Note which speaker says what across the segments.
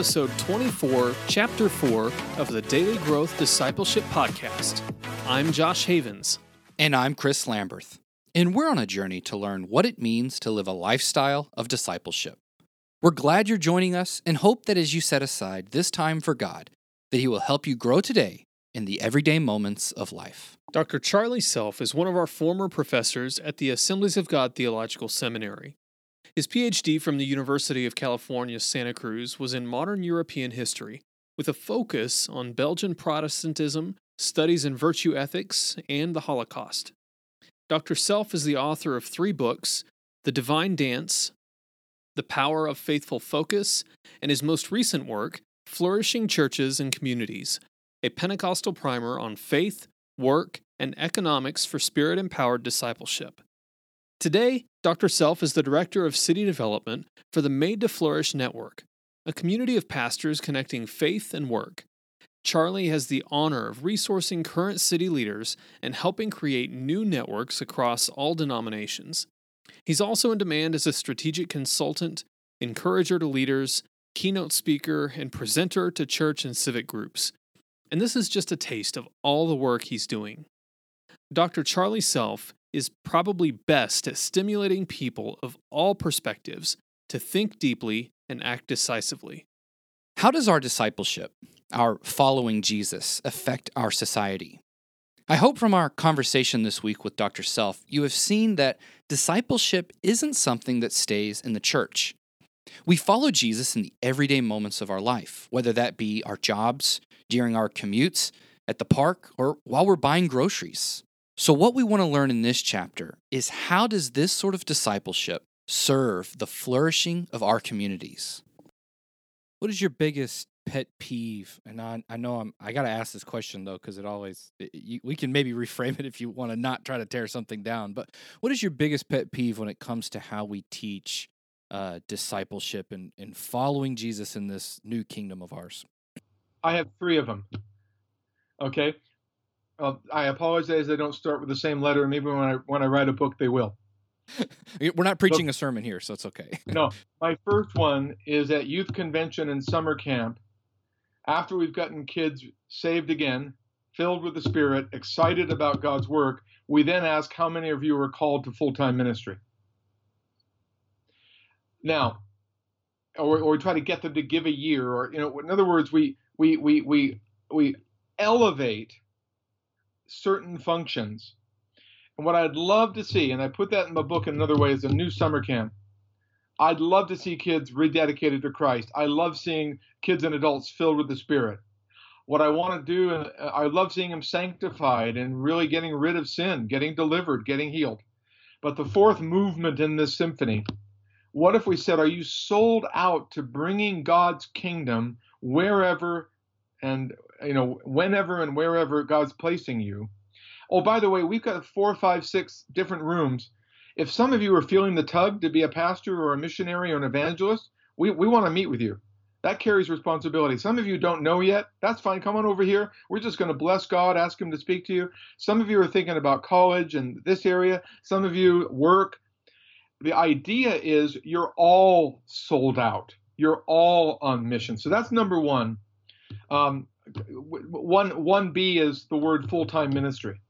Speaker 1: episode 24, chapter 4 of the Daily Growth Discipleship Podcast. I'm Josh Havens.
Speaker 2: And I'm Chris Lamberth. And we're on a journey to learn what it means to live a lifestyle of discipleship. We're glad you're joining us and hope that as you set aside this time for God, that He will help you grow today in the everyday moments of life.
Speaker 1: Dr. Charlie Self is one of our former professors at the Assemblies of God Theological Seminary. His PhD from the University of California, Santa Cruz was in modern European history, with a focus on Belgian Protestantism, studies in virtue ethics, and the Holocaust. Dr. Self is the author of three books The Divine Dance, The Power of Faithful Focus, and his most recent work, Flourishing Churches and Communities, a Pentecostal primer on faith, work, and economics for spirit empowered discipleship. Today, Dr. Self is the Director of City Development for the Made to Flourish Network, a community of pastors connecting faith and work. Charlie has the honor of resourcing current city leaders and helping create new networks across all denominations. He's also in demand as a strategic consultant, encourager to leaders, keynote speaker, and presenter to church and civic groups. And this is just a taste of all the work he's doing. Dr. Charlie Self is probably best at stimulating people of all perspectives to think deeply and act decisively.
Speaker 2: How does our discipleship, our following Jesus, affect our society? I hope from our conversation this week with Dr. Self, you have seen that discipleship isn't something that stays in the church. We follow Jesus in the everyday moments of our life, whether that be our jobs, during our commutes, at the park, or while we're buying groceries. So, what we want to learn in this chapter is how does this sort of discipleship serve the flourishing of our communities?
Speaker 3: What is your biggest pet peeve? And I, I know I'm, I got to ask this question though, because it always, it, you, we can maybe reframe it if you want to not try to tear something down. But what is your biggest pet peeve when it comes to how we teach uh, discipleship and, and following Jesus in this new kingdom of ours?
Speaker 4: I have three of them. Okay. Uh, I apologize. They don't start with the same letter. Maybe when I when I write a book, they will.
Speaker 3: We're not preaching a sermon here, so it's okay.
Speaker 4: no, my first one is at youth convention and summer camp. After we've gotten kids saved again, filled with the Spirit, excited about God's work, we then ask how many of you are called to full time ministry. Now, or, or we try to get them to give a year, or you know, in other words, we we we we we elevate certain functions. And what I'd love to see, and I put that in my book in another way, is a new summer camp. I'd love to see kids rededicated to Christ. I love seeing kids and adults filled with the Spirit. What I want to do, uh, I love seeing them sanctified and really getting rid of sin, getting delivered, getting healed. But the fourth movement in this symphony, what if we said, Are you sold out to bringing God's kingdom wherever and you know, whenever and wherever God's placing you. Oh, by the way, we've got four, five, six different rooms. If some of you are feeling the tug to be a pastor or a missionary or an evangelist, we, we want to meet with you. That carries responsibility. Some of you don't know yet. That's fine. Come on over here. We're just going to bless God, ask Him to speak to you. Some of you are thinking about college and this area. Some of you work. The idea is you're all sold out. You're all on mission. So that's number one. Um, one one B is the word full time ministry.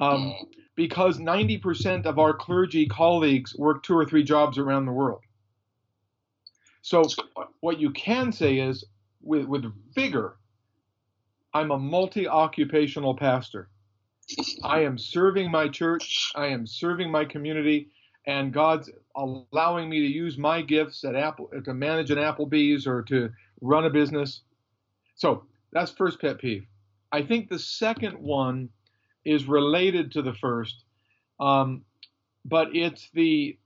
Speaker 4: Um, because 90% of our clergy colleagues work two or three jobs around the world. So what you can say is with, with vigor, I'm a multi-occupational pastor. I am serving my church, I am serving my community, and God's allowing me to use my gifts at Apple to manage an Applebee's or to run a business. So that's first pet peeve. I think the second one is related to the first, um, but it's the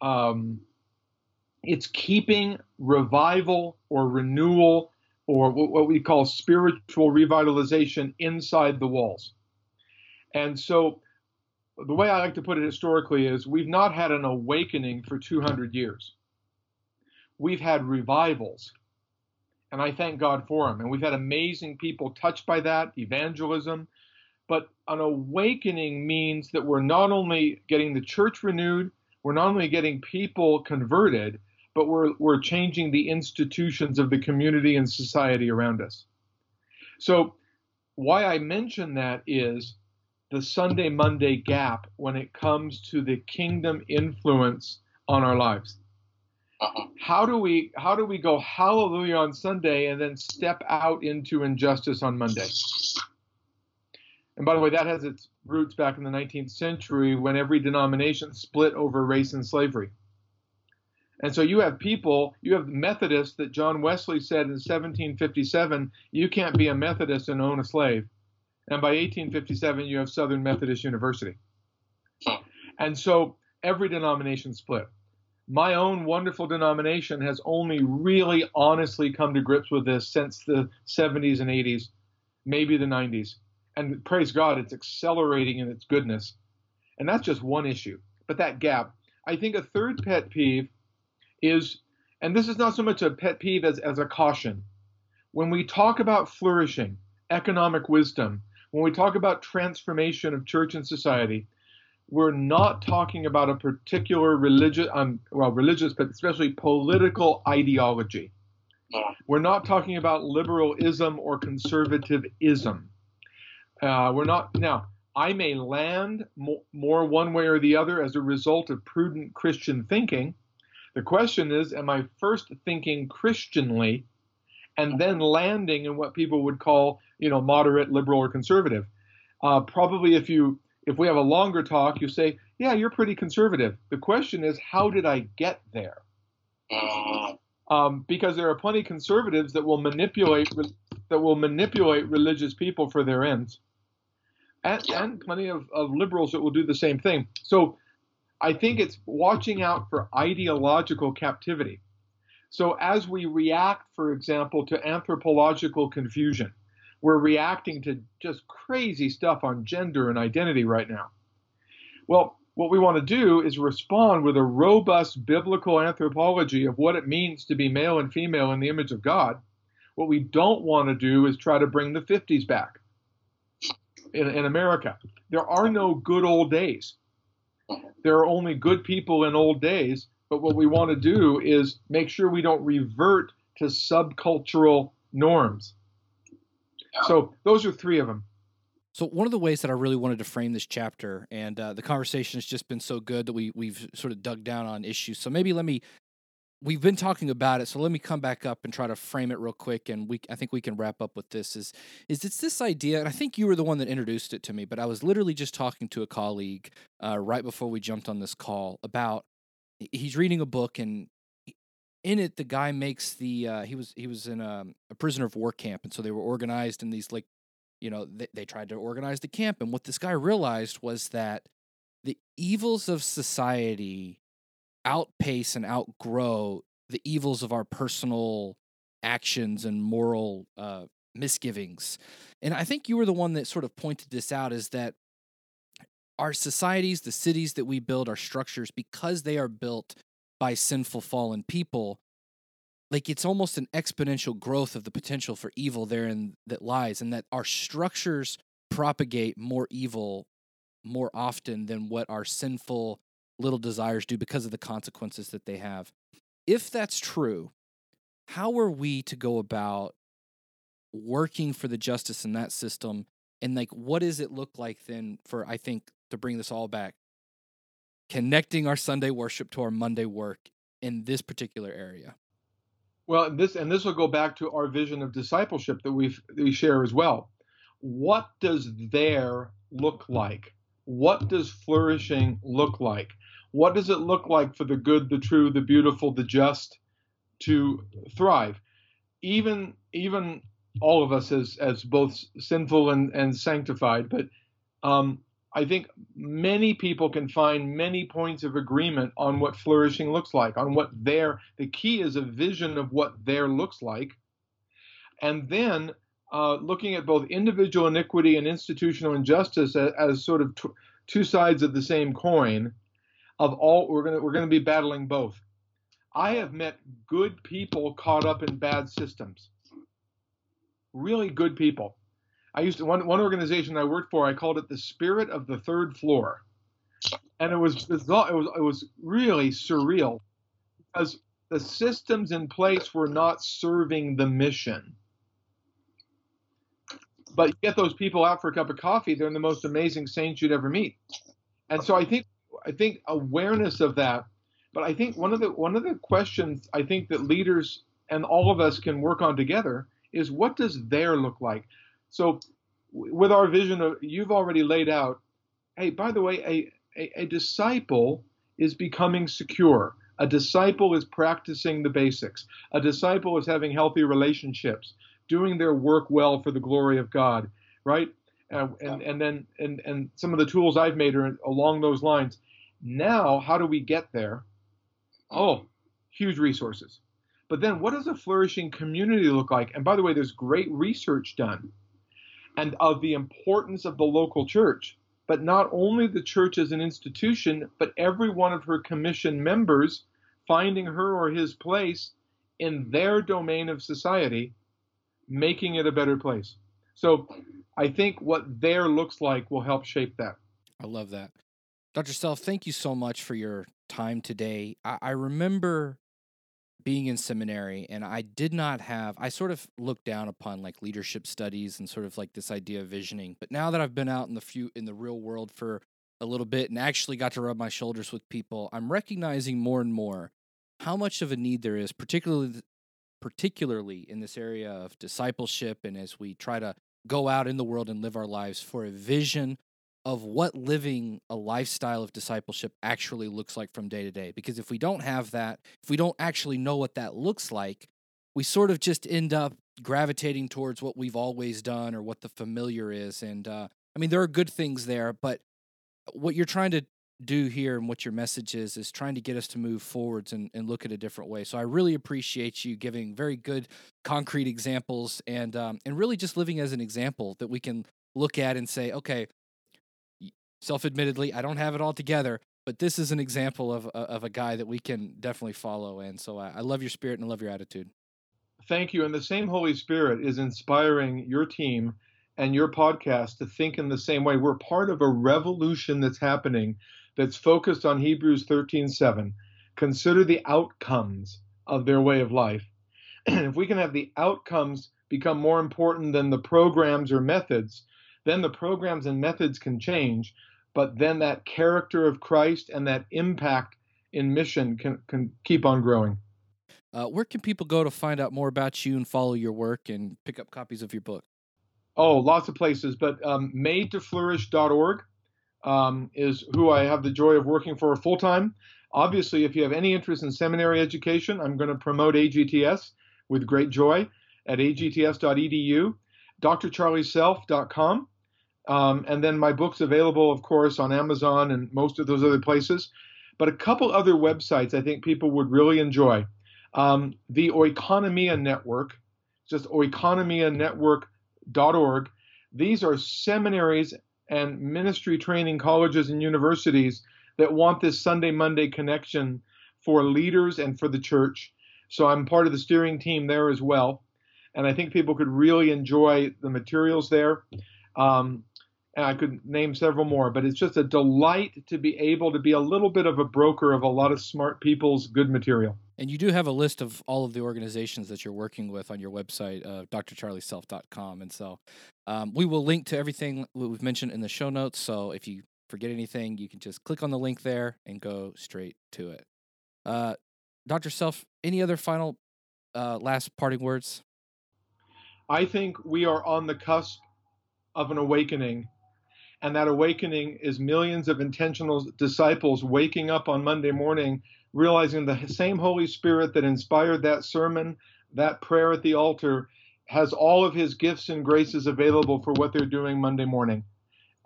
Speaker 4: um, it's keeping revival or renewal or what we call spiritual revitalization inside the walls. And so the way I like to put it historically is we've not had an awakening for 200 years. We've had revivals and I thank God for them. And we've had amazing people touched by that, evangelism. But an awakening means that we're not only getting the church renewed, we're not only getting people converted, but we're we're changing the institutions of the community and society around us. So why I mention that is the Sunday Monday gap when it comes to the kingdom influence on our lives. Uh-huh. How do we how do we go hallelujah on Sunday and then step out into injustice on Monday? And by the way, that has its roots back in the 19th century when every denomination split over race and slavery. And so you have people, you have Methodists that John Wesley said in 1757, you can't be a Methodist and own a slave. And by 1857, you have Southern Methodist University. And so every denomination split. My own wonderful denomination has only really honestly come to grips with this since the 70s and 80s, maybe the 90s. And praise God, it's accelerating in its goodness. And that's just one issue. But that gap. I think a third pet peeve is, and this is not so much a pet peeve as, as a caution. When we talk about flourishing, economic wisdom, when we talk about transformation of church and society, we're not talking about a particular religious, um, well, religious, but especially political ideology. We're not talking about liberalism or conservatism. Uh, we're not now. I may land more, more one way or the other as a result of prudent Christian thinking. The question is, am I first thinking Christianly and then landing in what people would call, you know, moderate, liberal, or conservative? Uh, probably if you if we have a longer talk, you say, yeah, you're pretty conservative. The question is, how did I get there? Um, because there are plenty of conservatives that will manipulate that will manipulate religious people for their ends, and, and plenty of, of liberals that will do the same thing. So I think it's watching out for ideological captivity. So as we react, for example, to anthropological confusion, we're reacting to just crazy stuff on gender and identity right now. Well, what we want to do is respond with a robust biblical anthropology of what it means to be male and female in the image of God. What we don't want to do is try to bring the 50s back in, in America. There are no good old days. There are only good people in old days, but what we want to do is make sure we don't revert to subcultural norms. So those are three of them.
Speaker 3: So one of the ways that I really wanted to frame this chapter, and uh, the conversation has just been so good that we we've sort of dug down on issues. So maybe let me. We've been talking about it, so let me come back up and try to frame it real quick, and we I think we can wrap up with this. Is is it's this idea, and I think you were the one that introduced it to me, but I was literally just talking to a colleague uh, right before we jumped on this call about he's reading a book and in it the guy makes the uh, he was he was in a, a, prisoner of war camp and so they were organized in these like you know they, they tried to organize the camp and what this guy realized was that the evils of society outpace and outgrow the evils of our personal actions and moral uh, misgivings. And i think you were the one that sort of pointed this out is that our societies the cities that we build our structures because they are built by sinful fallen people like it's almost an exponential growth of the potential for evil therein that lies and that our structures propagate more evil more often than what our sinful little desires do because of the consequences that they have. If that's true how are we to go about working for the justice in that system? And like what does it look like then for i think to bring this all back connecting our Sunday worship to our Monday work in this particular area.
Speaker 4: Well, this and this will go back to our vision of discipleship that we we share as well. What does there look like? What does flourishing look like? What does it look like for the good, the true, the beautiful, the just to thrive? Even even all of us as as both sinful and, and sanctified, but um, I think many people can find many points of agreement on what flourishing looks like, on what their, the key is a vision of what there looks like. And then uh, looking at both individual iniquity and institutional injustice as, as sort of t- two sides of the same coin of all, we're to, we're going to be battling both. I have met good people caught up in bad systems. Really good people. I used to one one organization I worked for. I called it the Spirit of the Third Floor, and it was it was it was really surreal because the systems in place were not serving the mission. But you get those people out for a cup of coffee, they're the most amazing saints you'd ever meet. And so I think I think awareness of that, but I think one of the one of the questions I think that leaders and all of us can work on together is what does there look like? So with our vision of you've already laid out, hey, by the way, a, a, a disciple is becoming secure. A disciple is practicing the basics. A disciple is having healthy relationships, doing their work well for the glory of God, right? Uh, and and then and and some of the tools I've made are along those lines. Now, how do we get there? Oh, huge resources. But then, what does a flourishing community look like? And by the way, there's great research done, and of the importance of the local church. But not only the church as an institution, but every one of her commission members finding her or his place in their domain of society, making it a better place. So I think what there looks like will help shape that.
Speaker 3: I love that. Dr. Self, thank you so much for your time today. I, I remember being in seminary and I did not have I sort of looked down upon like leadership studies and sort of like this idea of visioning. But now that I've been out in the few in the real world for a little bit and actually got to rub my shoulders with people, I'm recognizing more and more how much of a need there is, particularly particularly in this area of discipleship and as we try to go out in the world and live our lives for a vision of what living a lifestyle of discipleship actually looks like from day to day. Because if we don't have that, if we don't actually know what that looks like, we sort of just end up gravitating towards what we've always done or what the familiar is. And uh, I mean, there are good things there, but what you're trying to do here and what your message is is trying to get us to move forwards and, and look at a different way. So I really appreciate you giving very good concrete examples and um, and really just living as an example that we can look at and say, okay, self-admittedly, I don't have it all together, but this is an example of uh, of a guy that we can definitely follow. And so I, I love your spirit and I love your attitude.
Speaker 4: Thank you. And the same Holy Spirit is inspiring your team and your podcast to think in the same way. We're part of a revolution that's happening that's focused on Hebrews 13:7. Consider the outcomes of their way of life. And if we can have the outcomes become more important than the programs or methods, then the programs and methods can change, but then that character of Christ and that impact in mission can, can keep on growing.
Speaker 3: Uh, where can people go to find out more about you and follow your work and pick up copies of your book?
Speaker 4: Oh, lots of places, but um, madetoflourish.org um, is who I have the joy of working for full time. Obviously, if you have any interest in seminary education, I'm going to promote AGTS with great joy at agts.edu, drcharlieself.com. Um, and then my book's available, of course, on Amazon and most of those other places. But a couple other websites I think people would really enjoy. Um, the Oikonomia Network, just oikonomianetwork.org. These are seminaries and ministry training colleges and universities that want this Sunday Monday connection for leaders and for the church. So I'm part of the steering team there as well. And I think people could really enjoy the materials there. Um, and I could name several more, but it's just a delight to be able to be a little bit of a broker of a lot of smart people's good material.
Speaker 3: And you do have a list of all of the organizations that you're working with on your website, uh, drcharlieself.com. And so um, we will link to everything we've mentioned in the show notes. So if you forget anything, you can just click on the link there and go straight to it. Uh, Dr. Self, any other final uh, last parting words?
Speaker 4: I think we are on the cusp of an awakening and that awakening is millions of intentional disciples waking up on Monday morning, realizing the same Holy Spirit that inspired that sermon, that prayer at the altar, has all of his gifts and graces available for what they're doing Monday morning.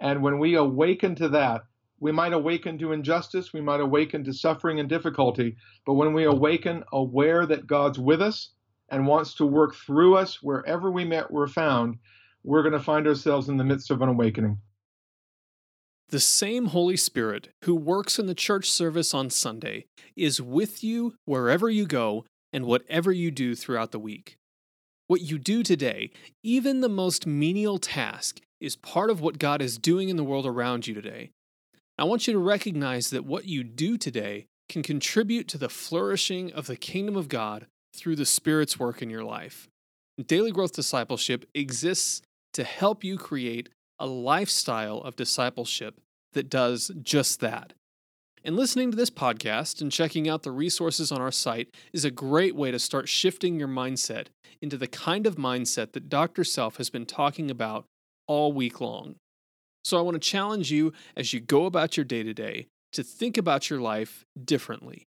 Speaker 4: And when we awaken to that, we might awaken to injustice, we might awaken to suffering and difficulty, but when we awaken aware that God's with us and wants to work through us wherever we met, we're found, we're going to find ourselves in the midst of an awakening.
Speaker 1: The same Holy Spirit who works in the church service on Sunday is with you wherever you go and whatever you do throughout the week. What you do today, even the most menial task, is part of what God is doing in the world around you today. I want you to recognize that what you do today can contribute to the flourishing of the kingdom of God through the Spirit's work in your life. Daily Growth Discipleship exists to help you create a lifestyle of discipleship that does just that. And listening to this podcast and checking out the resources on our site is a great way to start shifting your mindset into the kind of mindset that Dr. Self has been talking about all week long. So I want to challenge you as you go about your day to day to think about your life differently.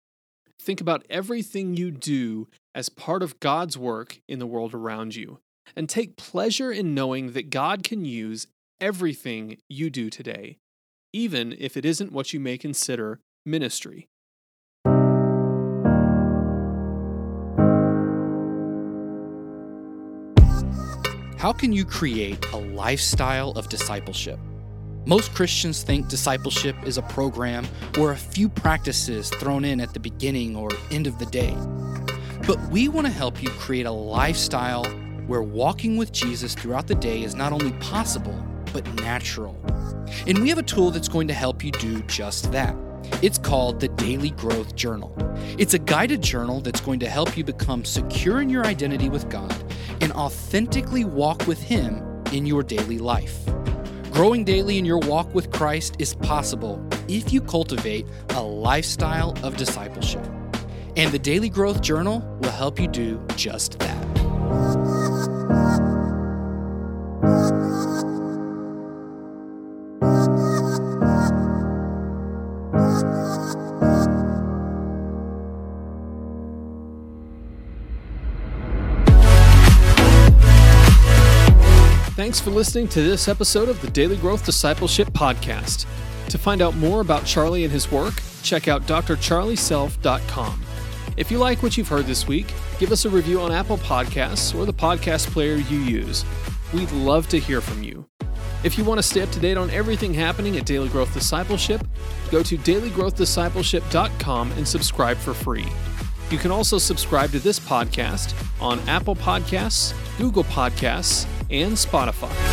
Speaker 1: Think about everything you do as part of God's work in the world around you, and take pleasure in knowing that God can use everything you do today, even if it isn't what you may consider ministry.
Speaker 3: How can you create a lifestyle of discipleship? Most Christians think discipleship is a program or a few practices thrown in at the beginning or end of the day. But we want to help you create a lifestyle where walking with Jesus throughout the day is not only possible, but natural. And we have a tool that's going to help you do just that. It's called the Daily Growth Journal. It's a guided journal that's going to help you become secure in your identity with God and authentically walk with Him in your daily life. Growing daily in your walk with Christ is possible if you cultivate a lifestyle of discipleship. And the Daily Growth Journal will help you do just that.
Speaker 1: Thanks for listening to this episode of the Daily Growth Discipleship Podcast. To find out more about Charlie and his work, check out drcharlieself.com. If you like what you've heard this week, give us a review on Apple Podcasts or the podcast player you use. We'd love to hear from you. If you want to stay up to date on everything happening at Daily Growth Discipleship, go to dailygrowthdiscipleship.com and subscribe for free. You can also subscribe to this podcast on Apple Podcasts, Google Podcasts, and Spotify.